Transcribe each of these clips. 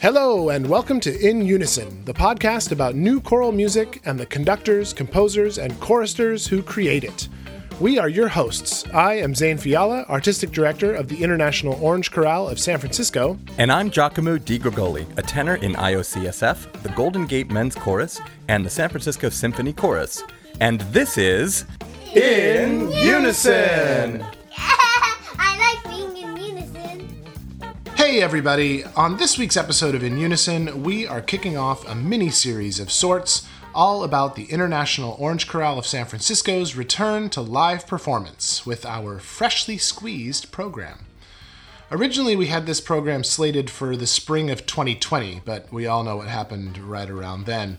Hello, and welcome to In Unison, the podcast about new choral music and the conductors, composers, and choristers who create it. We are your hosts. I am Zane Fiala, Artistic Director of the International Orange Chorale of San Francisco. And I'm Giacomo Di Gregoli, a tenor in IOCSF, the Golden Gate Men's Chorus, and the San Francisco Symphony Chorus. And this is In Unison! I like being in unison. Hey, everybody. On this week's episode of In Unison, we are kicking off a mini series of sorts all about the International Orange Chorale of San Francisco's return to live performance with our freshly squeezed program. Originally, we had this program slated for the spring of 2020, but we all know what happened right around then.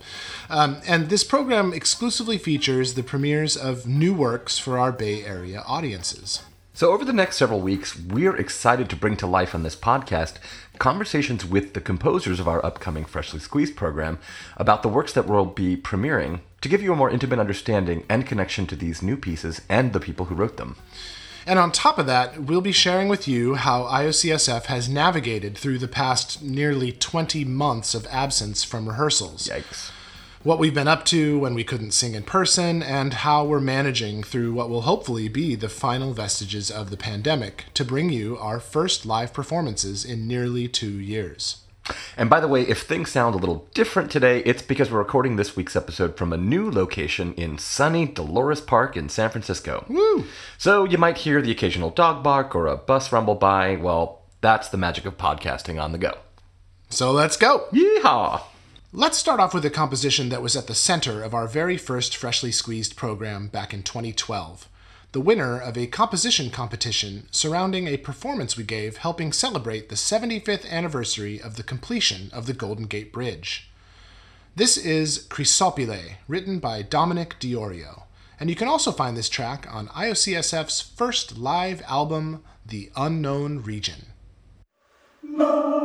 Um, and this program exclusively features the premieres of new works for our Bay Area audiences. So, over the next several weeks, we're excited to bring to life on this podcast conversations with the composers of our upcoming Freshly Squeezed program about the works that we'll be premiering to give you a more intimate understanding and connection to these new pieces and the people who wrote them. And on top of that, we'll be sharing with you how IOCSF has navigated through the past nearly 20 months of absence from rehearsals. Yikes. What we've been up to when we couldn't sing in person, and how we're managing through what will hopefully be the final vestiges of the pandemic to bring you our first live performances in nearly two years. And by the way, if things sound a little different today, it's because we're recording this week's episode from a new location in sunny Dolores Park in San Francisco. Woo! So you might hear the occasional dog bark or a bus rumble by. Well, that's the magic of podcasting on the go. So let's go! Yeehaw! Let's start off with a composition that was at the center of our very first Freshly Squeezed program back in 2012. The winner of a composition competition surrounding a performance we gave helping celebrate the 75th anniversary of the completion of the Golden Gate Bridge. This is Chrysopylae, written by Dominick DiOrio, and you can also find this track on IOCSF's first live album, The Unknown Region. Amen.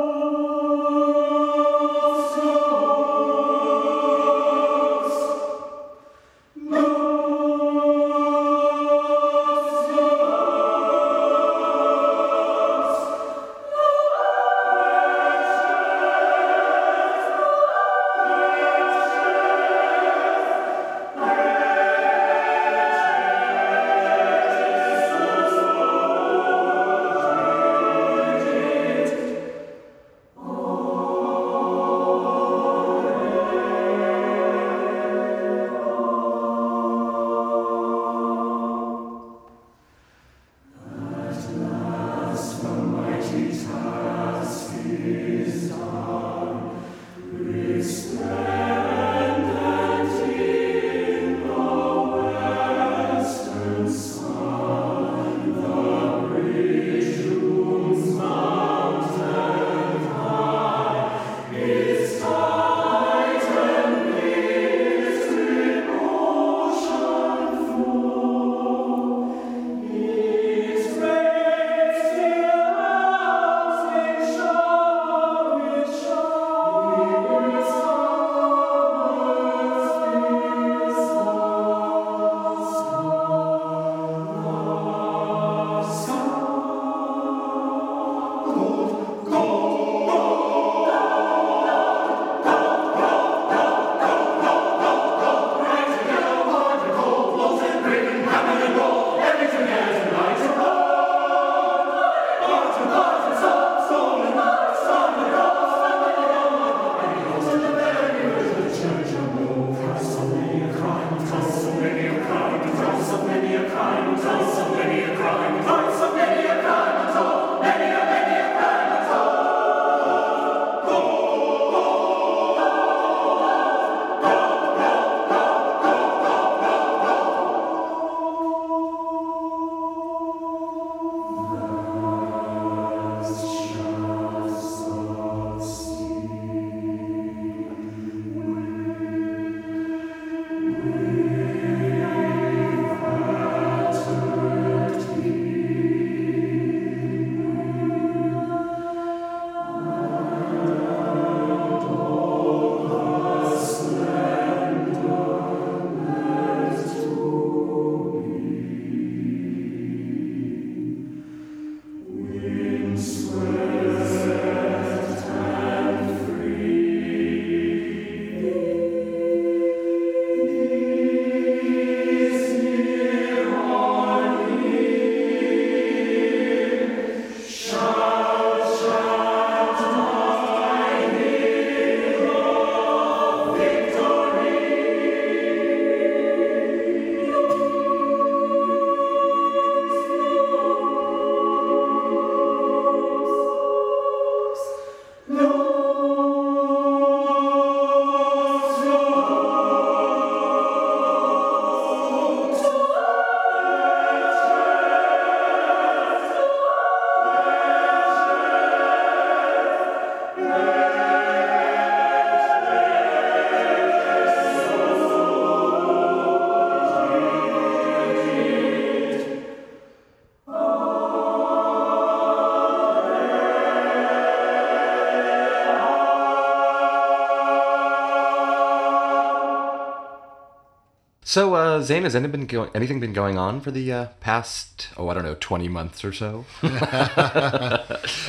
So, uh, Zane, has anything been, going, anything been going on for the uh, past, oh, I don't know, 20 months or so?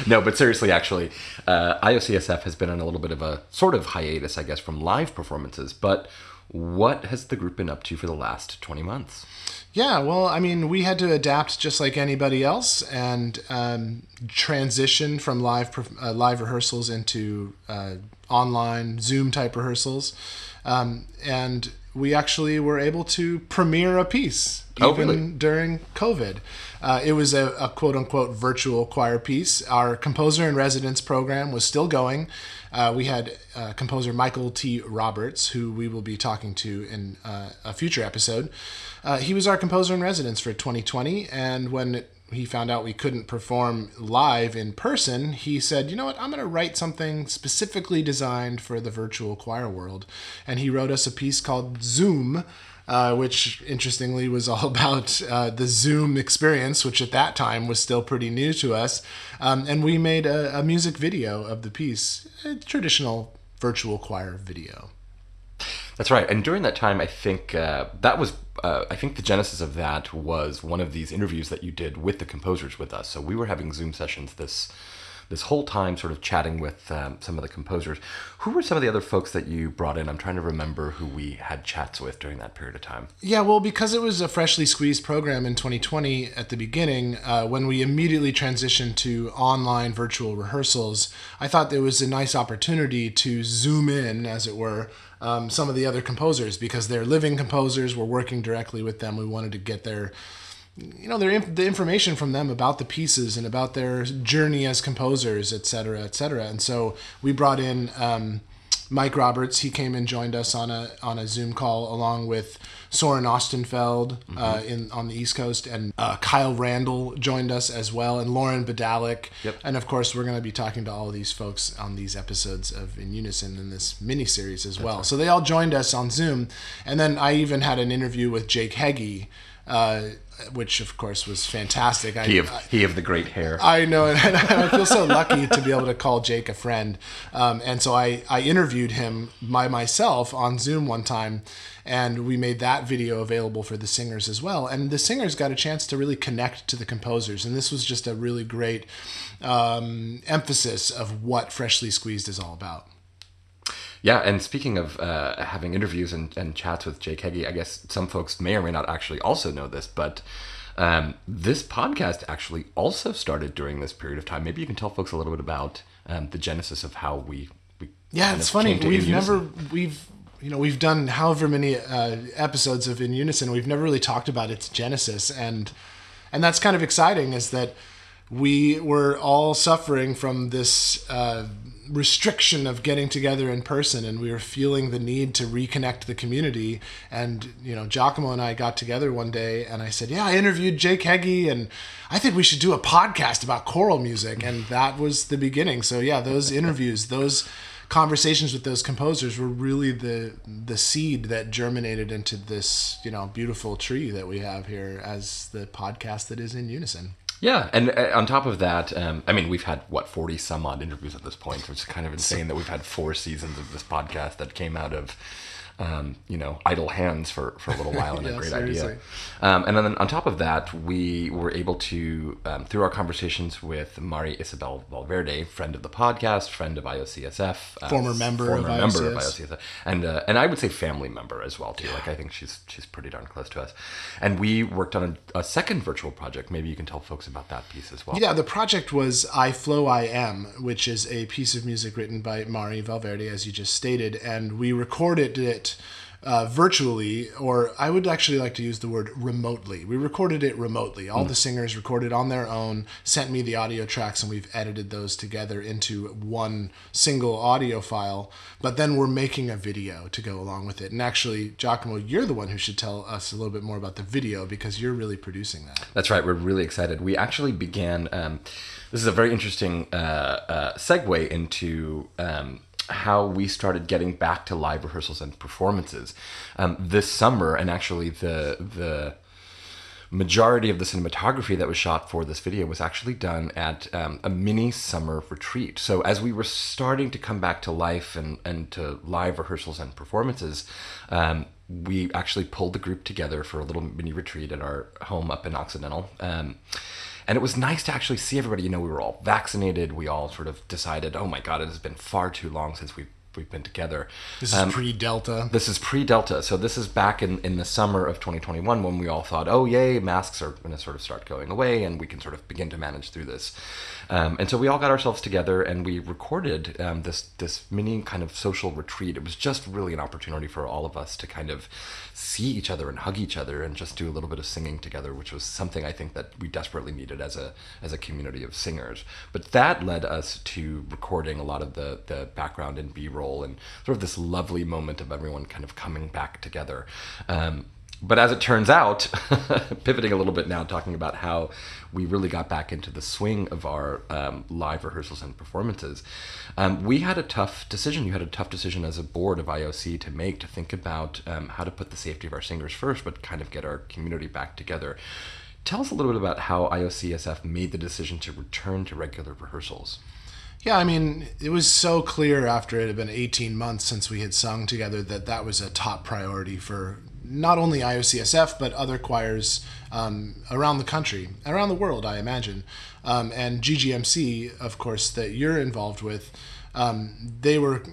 no, but seriously, actually, uh, IOCSF has been on a little bit of a sort of hiatus, I guess, from live performances. But what has the group been up to for the last 20 months? Yeah, well, I mean, we had to adapt just like anybody else and um, transition from live uh, live rehearsals into uh, online Zoom type rehearsals, um, and we actually were able to premiere a piece Oh, even really? during COVID. Uh, it was a, a quote unquote virtual choir piece. Our composer in residence program was still going. Uh, we had uh, composer Michael T. Roberts, who we will be talking to in uh, a future episode. Uh, he was our composer in residence for 2020, and when he found out we couldn't perform live in person, he said, You know what? I'm going to write something specifically designed for the virtual choir world. And he wrote us a piece called Zoom uh, which interestingly was all about uh, the Zoom experience, which at that time was still pretty new to us. Um, and we made a, a music video of the piece, a traditional virtual choir video. That's right. And during that time, I think uh, that was, uh, I think the genesis of that was one of these interviews that you did with the composers with us. So we were having Zoom sessions this this whole time, sort of chatting with um, some of the composers. Who were some of the other folks that you brought in? I'm trying to remember who we had chats with during that period of time. Yeah, well, because it was a freshly squeezed program in 2020 at the beginning, uh, when we immediately transitioned to online virtual rehearsals, I thought there was a nice opportunity to zoom in, as it were, um, some of the other composers because they're living composers. We're working directly with them. We wanted to get their you know their the information from them about the pieces and about their journey as composers, et cetera, et cetera. And so we brought in um, Mike Roberts. He came and joined us on a on a Zoom call along with Soren Ostenfeld uh, in on the East Coast, and uh, Kyle Randall joined us as well, and Lauren Badalik. Yep. And of course, we're going to be talking to all of these folks on these episodes of In Unison in this mini series as well. So they all joined us on Zoom, and then I even had an interview with Jake Heggie. Uh, which of course was fantastic. I, He of he of the great hair. I know, and I feel so lucky to be able to call Jake a friend. Um, and so I, I interviewed him by myself on Zoom one time, and we made that video available for the singers as well. And the singers got a chance to really connect to the composers, and this was just a really great um, emphasis of what Freshly Squeezed is all about. Yeah, and speaking of uh, having interviews and, and chats with Jake Heggie, I guess some folks may or may not actually also know this, but um, this podcast actually also started during this period of time. Maybe you can tell folks a little bit about um, the genesis of how we. we Yeah, it's funny. We've never we've you know we've done however many uh, episodes of In Unison. We've never really talked about its genesis, and and that's kind of exciting. Is that we were all suffering from this uh, restriction of getting together in person, and we were feeling the need to reconnect the community. And you know, Giacomo and I got together one day, and I said, "Yeah, I interviewed Jake Heggie, and I think we should do a podcast about choral music." And that was the beginning. So yeah, those interviews, those conversations with those composers were really the the seed that germinated into this you know beautiful tree that we have here as the podcast that is in unison Yeah, and uh, on top of that, um, I mean, we've had what forty some odd interviews at this point, which is kind of insane that we've had four seasons of this podcast that came out of, um, you know, idle hands for, for a little while and Yeah, a great seriously. idea. Um, and then on top of that, we were able to, um, through our conversations with Mari Esabel Valverde, friend of the podcast, friend of IOCSF, uh, Former member former of member of IOCSF, and uh, and I would say family member as well too. Like I think she's she's pretty darn close to us. And we worked on a, a second virtual project. Maybe you can tell folks about that piece as well. yeah the project was i flow i am which is a piece of music written by mari valverde as you just stated and we recorded it uh, virtually, or I would actually like to use the word remotely. We recorded it remotely. All the singers recorded on their own, sent me the audio tracks, and we've edited those together into one single audio file. But then we're making a video to go along with it. And actually, Giacomo, you're the one who should tell us a little bit more about the video because you're really producing that. That's right. We're really excited. We actually began. Um, this is a very interesting uh, uh, segue into um, how we started getting back to live rehearsals and performances um, this summer, and actually the the majority of the cinematography that was shot for this video was actually done at um, a mini summer retreat. So as we were starting to come back to life and, and to live rehearsals and performances, um, we actually pulled the group together for a little mini retreat at our home up in Occidental. Um, and it was nice to actually see everybody. You know, we were all vaccinated. We all sort of decided, oh my God, it has been far too long since we've we've been together. This is um, pre Delta. This is pre Delta. So this is back in, in the summer of 2021 when we all thought, oh, yay, masks are going to sort of start going away and we can sort of begin to manage through this. Um, and so we all got ourselves together and we recorded um, this this mini kind of social retreat. It was just really an opportunity for all of us to kind of see each other and hug each other and just do a little bit of singing together, which was something I think that we desperately needed as a as a community of singers. But that led us to recording a lot of the the background and B roll and sort of this lovely moment of everyone kind of coming back together. Um, but as it turns out, pivoting a little bit now, talking about how we really got back into the swing of our um, live rehearsals and performances, um, we had a tough decision. You had a tough decision as a board of IOC to make to think about um, how to put the safety of our singers first, but kind of get our community back together. Tell us a little bit about how IOCSF made the decision to return to regular rehearsals. Yeah, I mean, it was so clear after it had been 18 months since we had sung together that that was a top priority for not only IOCSF but other choirs um, around the country, around the world, I imagine, um, and GGMC, of course, that you're involved with. Um, they were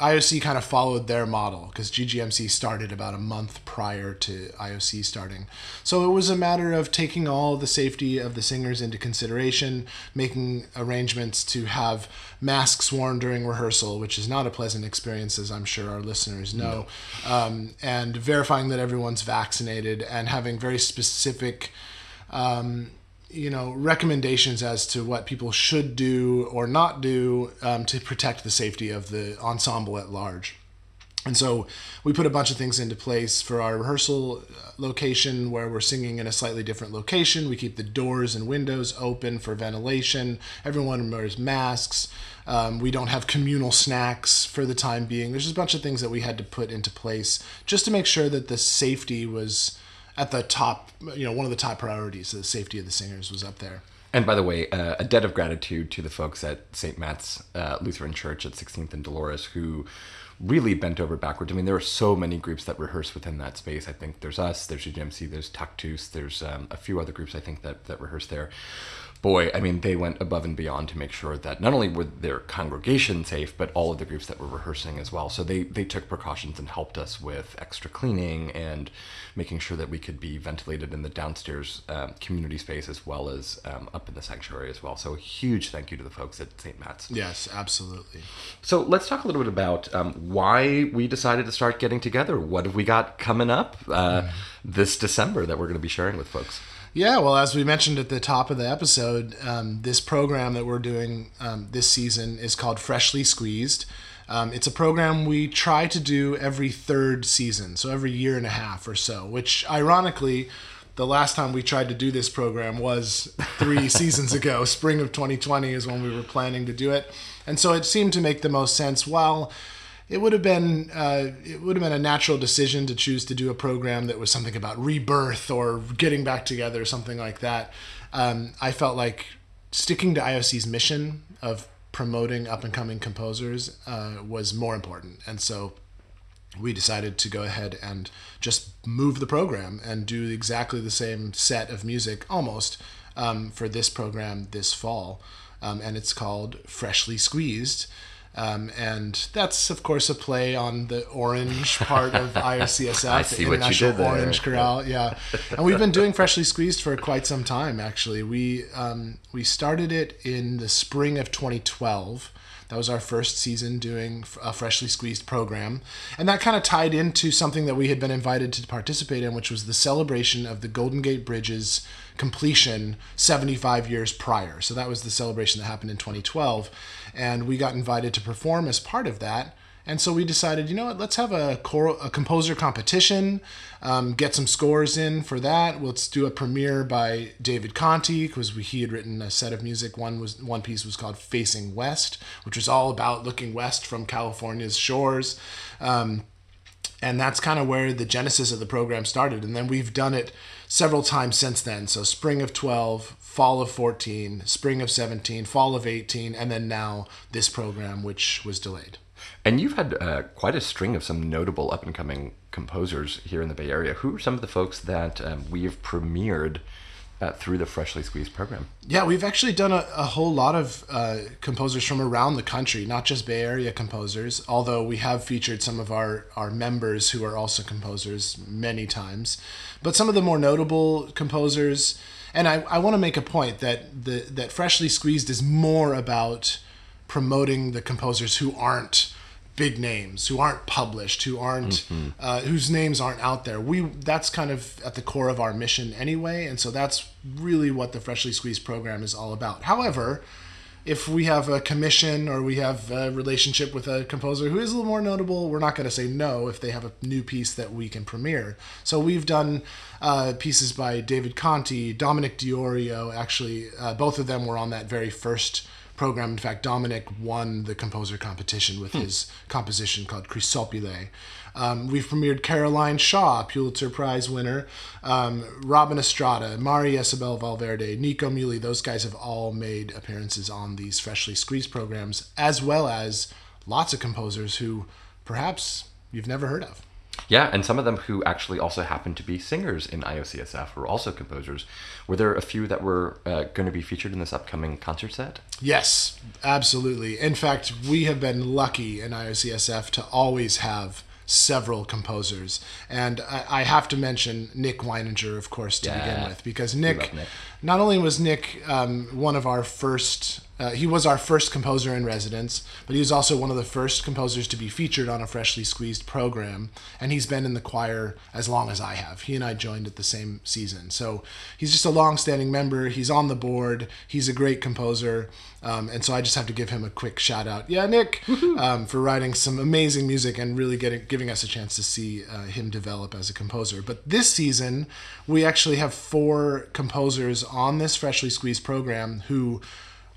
IOC kind of followed their model because GGMC started about a month prior to IOC starting. So it was a matter of taking all the safety of the singers into consideration, making arrangements to have masks worn during rehearsal, which is not a pleasant experience, as I'm sure our listeners know, no. um, and verifying that everyone's vaccinated and having very specific. Um, you know recommendations as to what people should do or not do um, to protect the safety of the ensemble at large and so we put a bunch of things into place for our rehearsal uh, location where we're singing in a slightly different location. We keep the doors and windows open for ventilation. Everyone wears masks. Um, we don't have communal snacks for the time being. There's just a bunch of things that we had to put into place just to make sure that the safety was at the top, you know, one of the top priorities. The safety of the singers was up there. And by the way, uh, a debt of gratitude to the folks at St. Matt's uh, Lutheran Church at 16th and Dolores who really bent over backwards. I mean, there are so many groups that rehearse within that space. I think there's us, there's GGMC, there's Tactus, there's um, a few other groups I think that, that rehearse there boy, I mean, they went above and beyond to make sure that not only were their congregation safe, but all of the groups that were rehearsing as well. So they, they took precautions and helped us with extra cleaning and making sure that we could be ventilated in the downstairs um, community space as well as um, up in the sanctuary as well. So a huge thank you to the folks at St. Matt's. Yes, absolutely. So let's talk a little bit about um, why we decided to start getting together. What have we got coming up uh, mm. this December that we're going to be sharing with folks? Yeah, well, as we mentioned at the top of the episode, um, this program that we're doing um, this season is called Freshly Squeezed. Um, it's a program we try to do every third season, so every year and a half or so, which ironically, the last time we tried to do this program was three seasons ago. Spring of 2020 is when we were planning to do it. And so it seemed to make the most sense. Well, it would have been uh, it would have been a natural decision to choose to do a program that was something about rebirth or getting back together, or something like that. Um, I felt like sticking to IOC's mission of promoting up and coming composers uh, was more important, and so we decided to go ahead and just move the program and do exactly the same set of music almost um, for this program this fall. Um, and it's called Freshly Squeezed. Um, and that's of course a play on the orange part of IOCSF, I see International what you did. Orange Chorale. Yeah, and we've been doing Freshly Squeezed for quite some time. Actually, we um, we started it in the spring of 2012. That was our first season doing a freshly squeezed program. And that kind of tied into something that we had been invited to participate in, which was the celebration of the Golden Gate Bridge's completion 75 years prior. So that was the celebration that happened in 2012 and we got invited to perform as part of that. And so we decided, you know what, let's have a, choral, a composer competition, um, get some scores in for that. Let's do a premiere by David Conti because he had written a set of music. One was one piece was called Facing West, which was all about looking west from California's shores. Um, and that's kind of where the genesis of the program started and then we've done it several times since then so spring of 12 fall of 14 spring of 17 fall of 18 and then now this program which was delayed And you've had uh, quite a string of some notable up and coming composers here in the Bay Area. Who are some of the folks that um, we've premiered uh, through the Freshly Squeezed program? Yeah, we've actually done a, a whole lot of uh, composers from around the country, not just Bay Area composers, although we have featured some of our, our members who are also composers many times. But some of the more notable composers, and I, I want to make a point that the that Freshly Squeezed is more about promoting the composers who aren't big names, who aren't published, who aren't uh, whose names aren't out there. We that's kind of at the core of our mission anyway, and so that's really what the Freshly Squeezed program is all about. However, if we have a commission or we have a relationship with a composer who is a little more notable, we're not going to say no if they have a new piece that we can premiere. So we've done uh, pieces by David Conti, Dominick DiOrio. Actually, uh, both of them were on that very first program. In fact, Dominic won the composer competition with his composition called Chrysopylae. Um, we've premiered Caroline Shaw, Pulitzer Prize winner, um, Robin Estrada, Mari Esabel Valverde, Nico Muhly. Those guys have all made appearances on these freshly squeezed programs, as well as lots of composers who perhaps you've never heard of. Yeah, and some of them who actually also happened to be singers in IOCSF were also composers. Were there a few that were uh, going to be featured in this upcoming concert set? Yes, absolutely. In fact, we have been lucky in IOCSF to always have several composers. And I, I have to mention Nick Weininger, of course, to begin with, because Nick, Nick. not only was Nick um, one of our first, uh, he was our first composer in residence, but he was also one of the first composers to be featured on a freshly squeezed program. And he's been in the choir as long as I have. He and I joined at the same season. So he's just a long standing member. He's on the board. He's a great composer. Um, and so I just have to give him a quick shout out. Yeah, Nick, um, for writing some amazing music and really getting giving us a chance to see uh, him develop as a composer. But this season, we actually have four composers on this freshly squeezed program who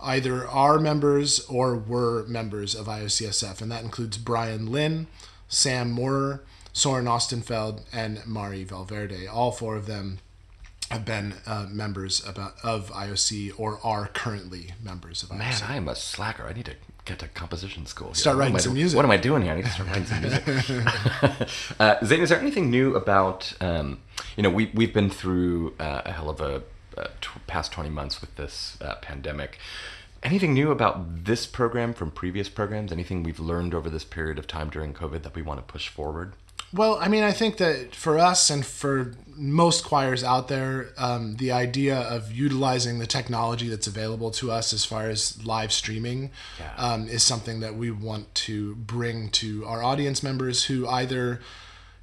either are members or were members of IOCSF, and that includes Brian Lynn, Sam Moorer, Soren Ostenfeld, and Mari Valverde. All four of them have been uh, members about, of IOC or are currently members of IOC. Man, I am a slacker. I need to get to composition school. here. Start writing I some music. What am I doing here? I need to start writing some music. uh, Zane, is there anything new about? Um, you know, we we've been through uh, a hell of a uh, tw- past twenty months with this uh, pandemic. Anything new about this program from previous programs? Anything we've learned over this period of time during COVID that we want to push forward? Well, I mean, I think that for us and for most choirs out there, um, the idea of utilizing the technology that's available to us as far as live streaming Yeah. um, is something that we want to bring to our audience members who either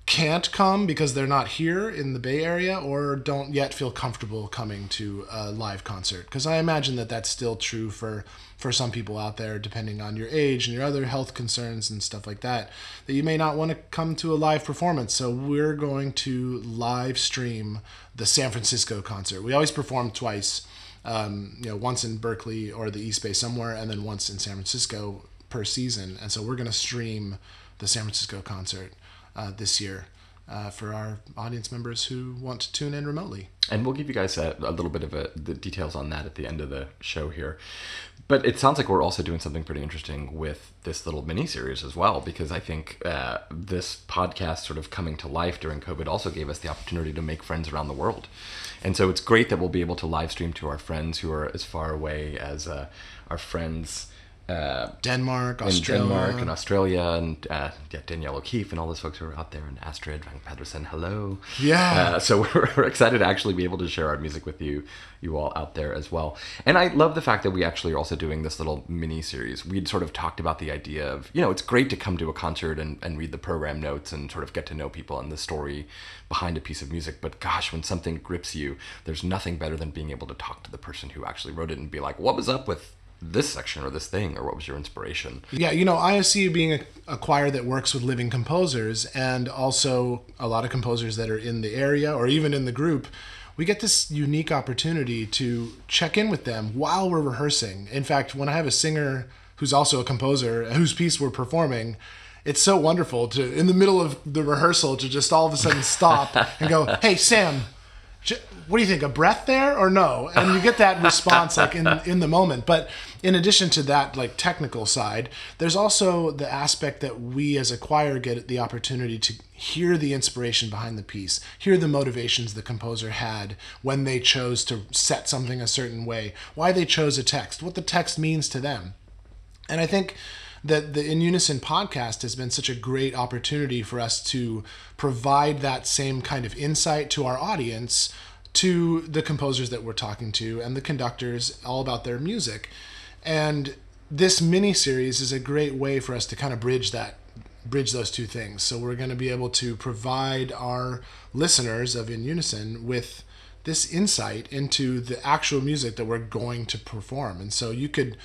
can't come because they're not here in the Bay Area or don't yet feel comfortable coming to a live concert. Because I imagine that that's still true for for some people out there, depending on your age and your other health concerns and stuff like that, that you may not want to come to a live performance. So we're going to live stream the San Francisco concert. We always perform twice. Um, you know, once in Berkeley or the East Bay somewhere, and then once in San Francisco per season. And so we're going to stream the San Francisco concert uh, this year uh, for our audience members who want to tune in remotely. And we'll give you guys a, a little bit of a, the details on that at the end of the show here. But it sounds like we're also doing something pretty interesting with this little mini series as well, because I think uh, this podcast sort of coming to life during COVID also gave us the opportunity to make friends around the world. And so it's great that we'll be able to live stream to our friends who are as far away as uh, our friends. Uh, Denmark, Australia. Denmark and Australia, and uh, yeah, Danielle O'Keefe and all those folks who are out there, and Astrid Van Pedersen, hello. Yeah. Uh, so we're, we're excited to actually be able to share our music with you, you all out there as well. And I love the fact that we actually are also doing this little mini series. We'd sort of talked about the idea of, you know, it's great to come to a concert and, and read the program notes and sort of get to know people and the story behind a piece of music. But gosh, when something grips you, there's nothing better than being able to talk to the person who actually wrote it and be like, what was up with this section or this thing or what was your inspiration Yeah, you know, IOC being a, a choir that works with living composers and also a lot of composers that are in the area or even in the group, we get this unique opportunity to check in with them while we're rehearsing. In fact, when I have a singer who's also a composer whose piece we're performing, it's so wonderful to in the middle of the rehearsal to just all of a sudden stop and go, "Hey Sam, what do you think? A breath there or no?" And you get that response like in in the moment. But in addition to that like technical side, there's also the aspect that we as a choir get the opportunity to hear the inspiration behind the piece, hear the motivations the composer had when they chose to set something a certain way, why they chose a text, what the text means to them. And I think that the In Unison podcast has been such a great opportunity for us to provide that same kind of insight to our audience, to the composers that we're talking to, and the conductors, all about their music. And this mini series is a great way for us to kind of bridge that bridge those two things. So we're going to be able to provide our listeners of In Unison with this insight into the actual music that we're going to perform. And so you could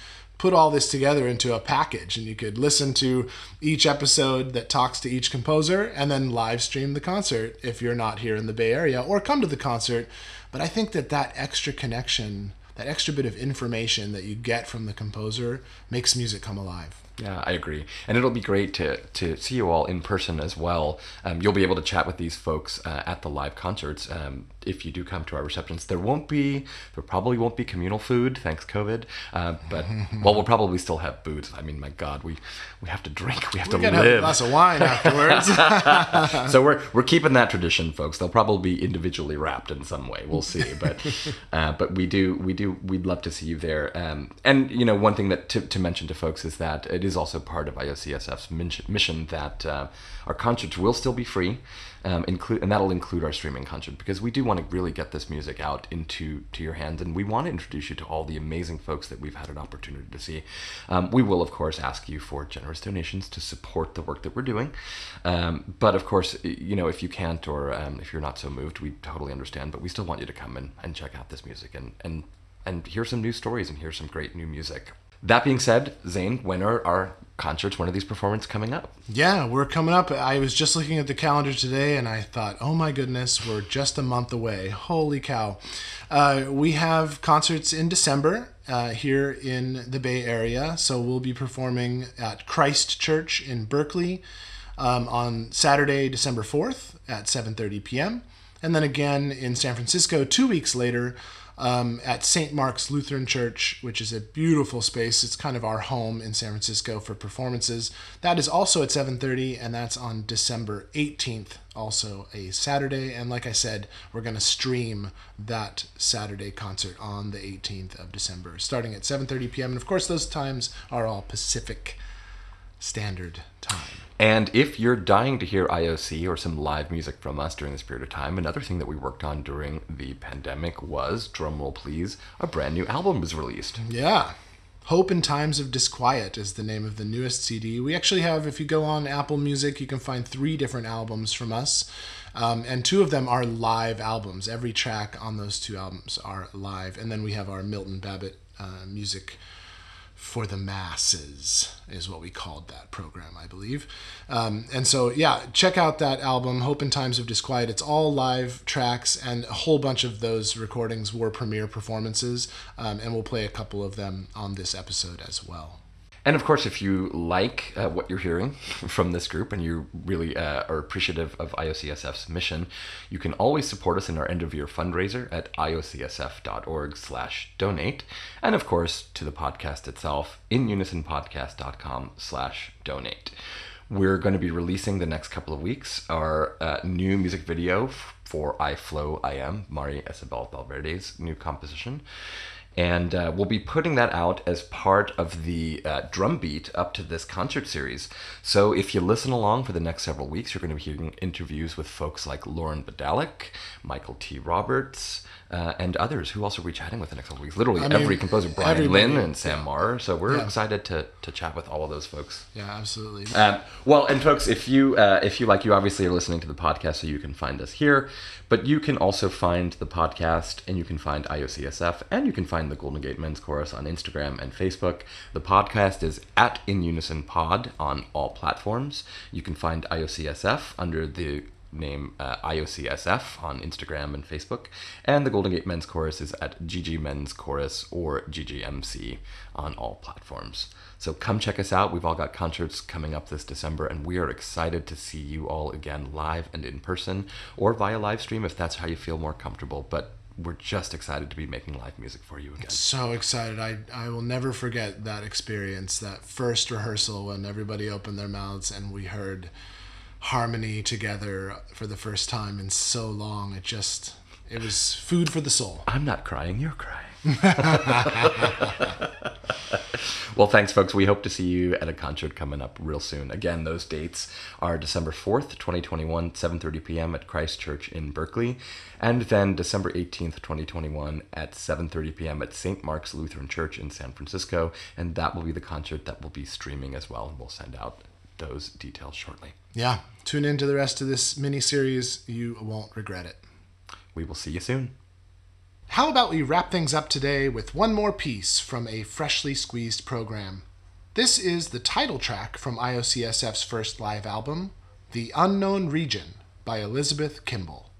put all this together into a package and you could listen to each episode that talks to each composer and then live stream the concert if you're not here in the Bay Area or come to the concert. But I think that that extra connection, that extra bit of information that you get from the composer makes music come alive. Yeah, I agree, and it'll be great to to see you all in person as well. Um, you'll be able to chat with these folks uh, at the live concerts. Um, if you do come to our receptions, there won't be, there probably won't be communal food, thanks COVID. Uh, but well, we'll probably still have booze. I mean, my God, we we have to drink, we have We to gotta have a live. glass of wine afterwards. so we're we're keeping that tradition, folks. They'll probably be individually wrapped in some way. We'll see, but uh, but we do we do we'd love to see you there. Um, and you know, one thing that to, to mention to folks is that it is also part of IOCSF's mission that uh, our concerts will still be free, um, include and that'll include our streaming concert because we do want to really get this music out into to your hands, and we want to introduce you to all the amazing folks that we've had an opportunity to see. Um, we will, of course, ask you for generous donations to support the work that we're doing, um, but of course, you know, if you can't or um, if you're not so moved, we totally understand. But we still want you to come and, and check out this music and and and hear some new stories and hear some great new music. That being said, Zane, when are our concerts? When are these performances coming up? Yeah, we're coming up. I was just looking at the calendar today and I thought, oh my goodness, we're just a month away. Holy cow. Uh, we have concerts in December uh, here in the Bay Area. So we'll be performing at Christ Church in Berkeley um, on Saturday, December 4th at 7.30 p.m. And then again in San Francisco two weeks later um, at St. Mark's Lutheran Church, which is a beautiful space. It's kind of our home in San Francisco for performances. That is also at 7:30, and that's on December 18th, also a Saturday. And like I said, we're going to stream that Saturday concert on the 18th of December, starting at 7:30 p.m. And of course, those times are all Pacific Standard Time. And if you're dying to hear IOC or some live music from us during this period of time, another thing that we worked on during the pandemic was, drumroll please, a brand new album was released. Yeah. Hope in Times of Disquiet is the name of the newest CD. We actually have, if you go on Apple Music, you can find three different albums from us. Um, and two of them are live albums. Every track on those two albums are live. And then we have our Milton Babbitt uh, music for the masses is what we called that program i believe. Um, and so yeah check out that album hope in times of disquiet. It's all live tracks and a whole bunch of those recordings were premiere performances um, and we'll play a couple of them on this episode as well And of course, if you like uh, what you're hearing from this group and you really uh, are appreciative of IOCSF's mission, you can always support us in our end of year fundraiser at iocsf.org/donate, and of course to the podcast itself in unisonpodcast.com slash donate. We're going to be releasing the next couple of weeks our uh, new music video for I Flow I Am, Mari Esabel Valverde's new composition. And uh, we'll be putting that out as part of the uh, drum beat up to this concert series. So if you listen along for the next several weeks, you're going to be hearing interviews with folks like Lauren Badalik, Michael T. Roberts, uh, and others who also be chatting with in the next couple weeks. Literally I mean, every composer, Brian everybody, Lynn and Sam Marr. So we're Yeah. excited to, to chat with all of those folks. yeah absolutely Um, well, and folks, if you uh, if you like, you obviously are listening to the podcast, so you can find us here. But you can also find the podcast, and you can find IOCSF, and you can find the Golden Gate Men's Chorus on Instagram and Facebook. The podcast is at In Unison Pod on all platforms. You can find IOCSF under the name uh, IOCSF on Instagram and Facebook. And the Golden Gate Men's Chorus is at GG Men's Chorus or GGMC on all platforms. So come check us out. We've all got concerts coming up this December, and we are excited to see you all again live and in person or via live stream if that's how you feel more comfortable. But we're just excited to be making live music for you again. So excited. I, I will never forget that experience, that first rehearsal when everybody opened their mouths and we heard harmony together for the first time in so long. It just, it was food for the soul. I'm not crying, you're crying. well, thanks, folks. We hope to see you at a concert coming up real soon. Again, those dates are December 4th, 2021, 7.30 p.m. at Christ Church in Berkeley, and then December 18th, 2021 at 7.30 p.m. at St. Mark's Lutheran Church in San Francisco, and that will be the concert that will be streaming as well, and we'll send out those details shortly. Yeah, tune in to the rest of this mini series. You won't regret it. We will see you soon. How about we wrap things up today with one more piece from a freshly squeezed program? This is the title track from IOCSF's first live album, The Unknown Region by Elizabeth Kimball.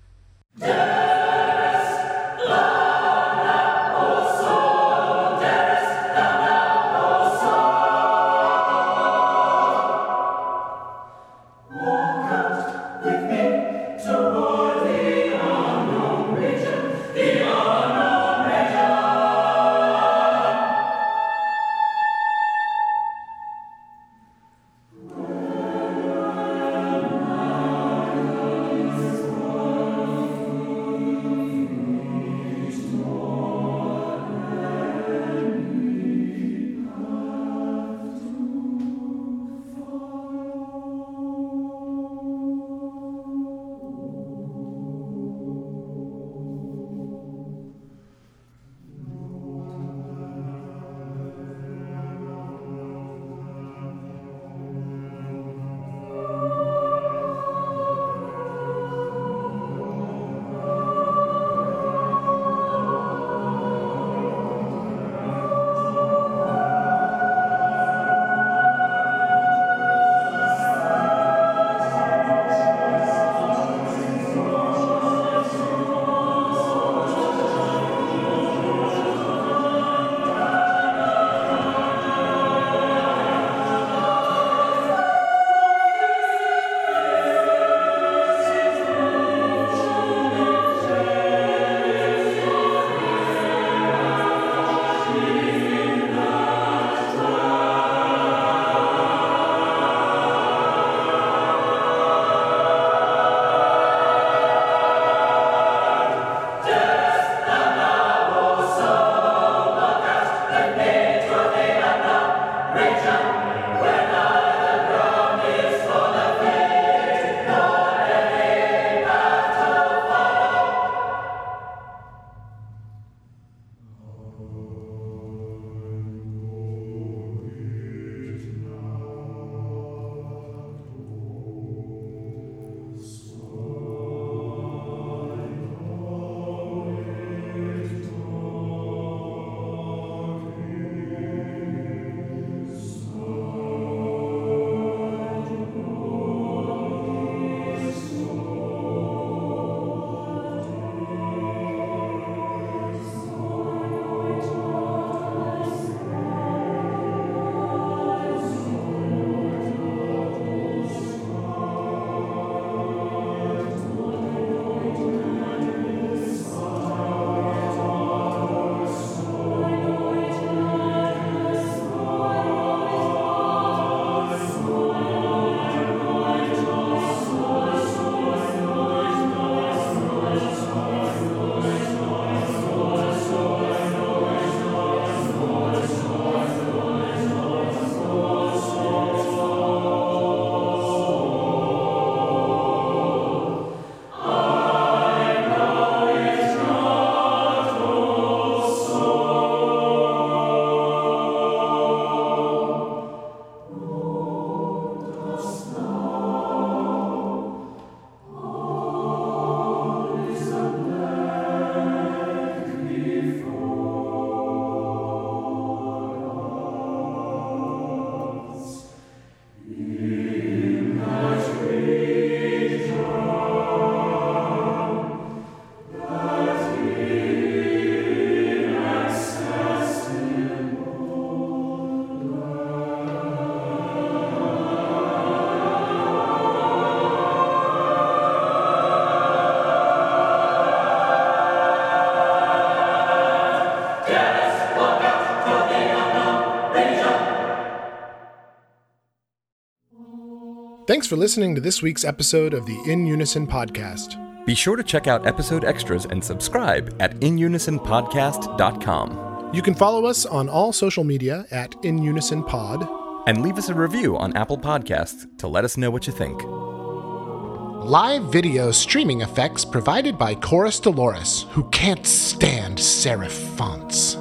Thanks for listening to this week's episode of the In Unison podcast. Be sure to check out episode extras and subscribe at inunisonpodcast.com. You can follow us on all social media at In Unison And leave us a review on Apple Podcasts to let us know what you think. Live video streaming effects provided by Chorus Dolores, who can't stand serif fonts.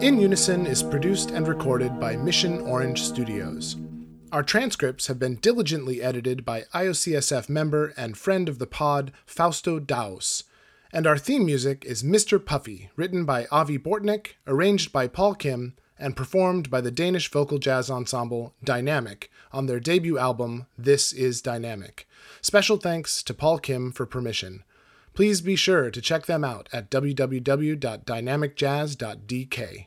In Unison is produced and recorded by Mission Orange Studios. Our transcripts have been diligently edited by IOCSF member and friend of the pod, Fausto Daus. And our theme music is Mr. Puffy, written by Avi Bortnick, arranged by Paul Kim, and performed by the Danish vocal jazz ensemble Dynamic on their debut album, This Is Dynamic. Special thanks to Paul Kim for permission. Please be sure to check them out at www.dynamicjazz.dk.